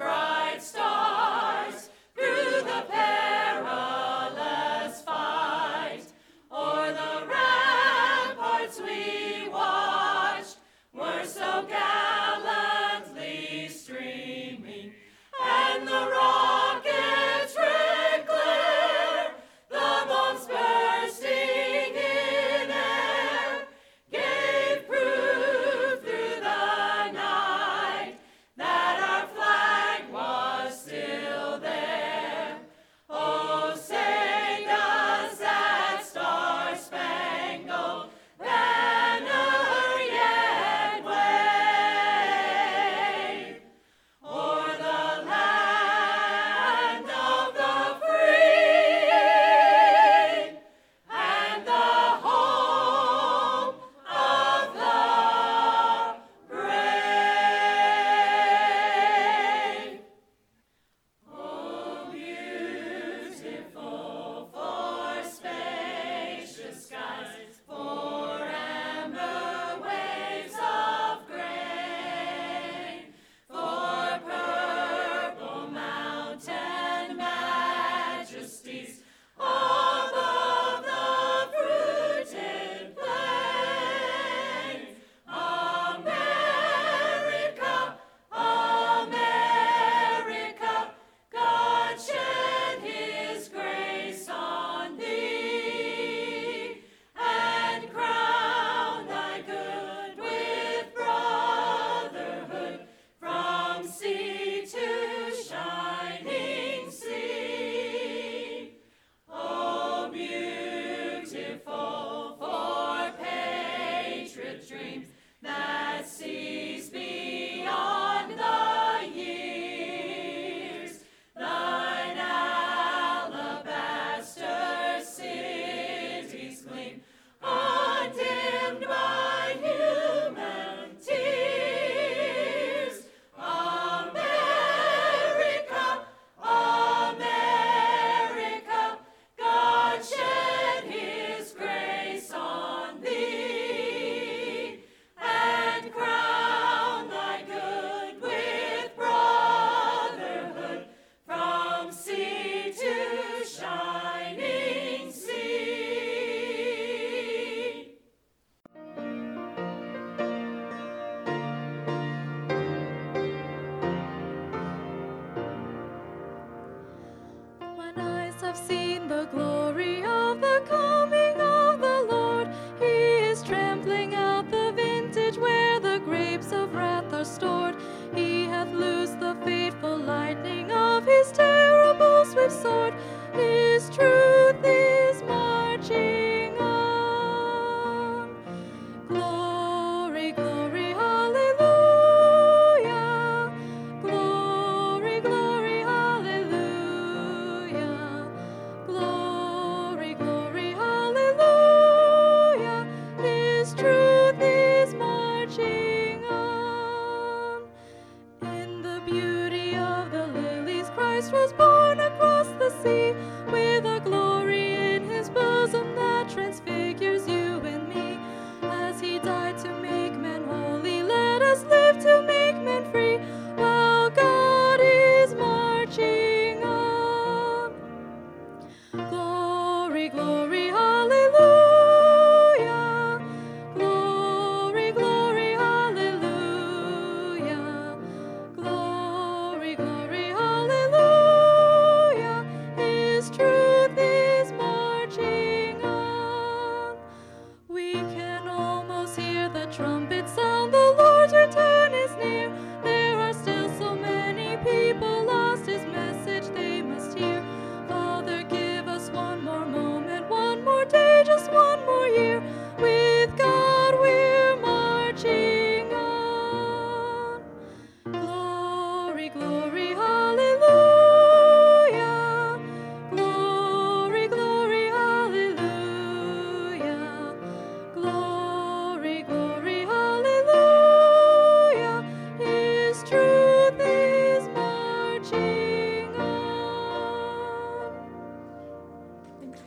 are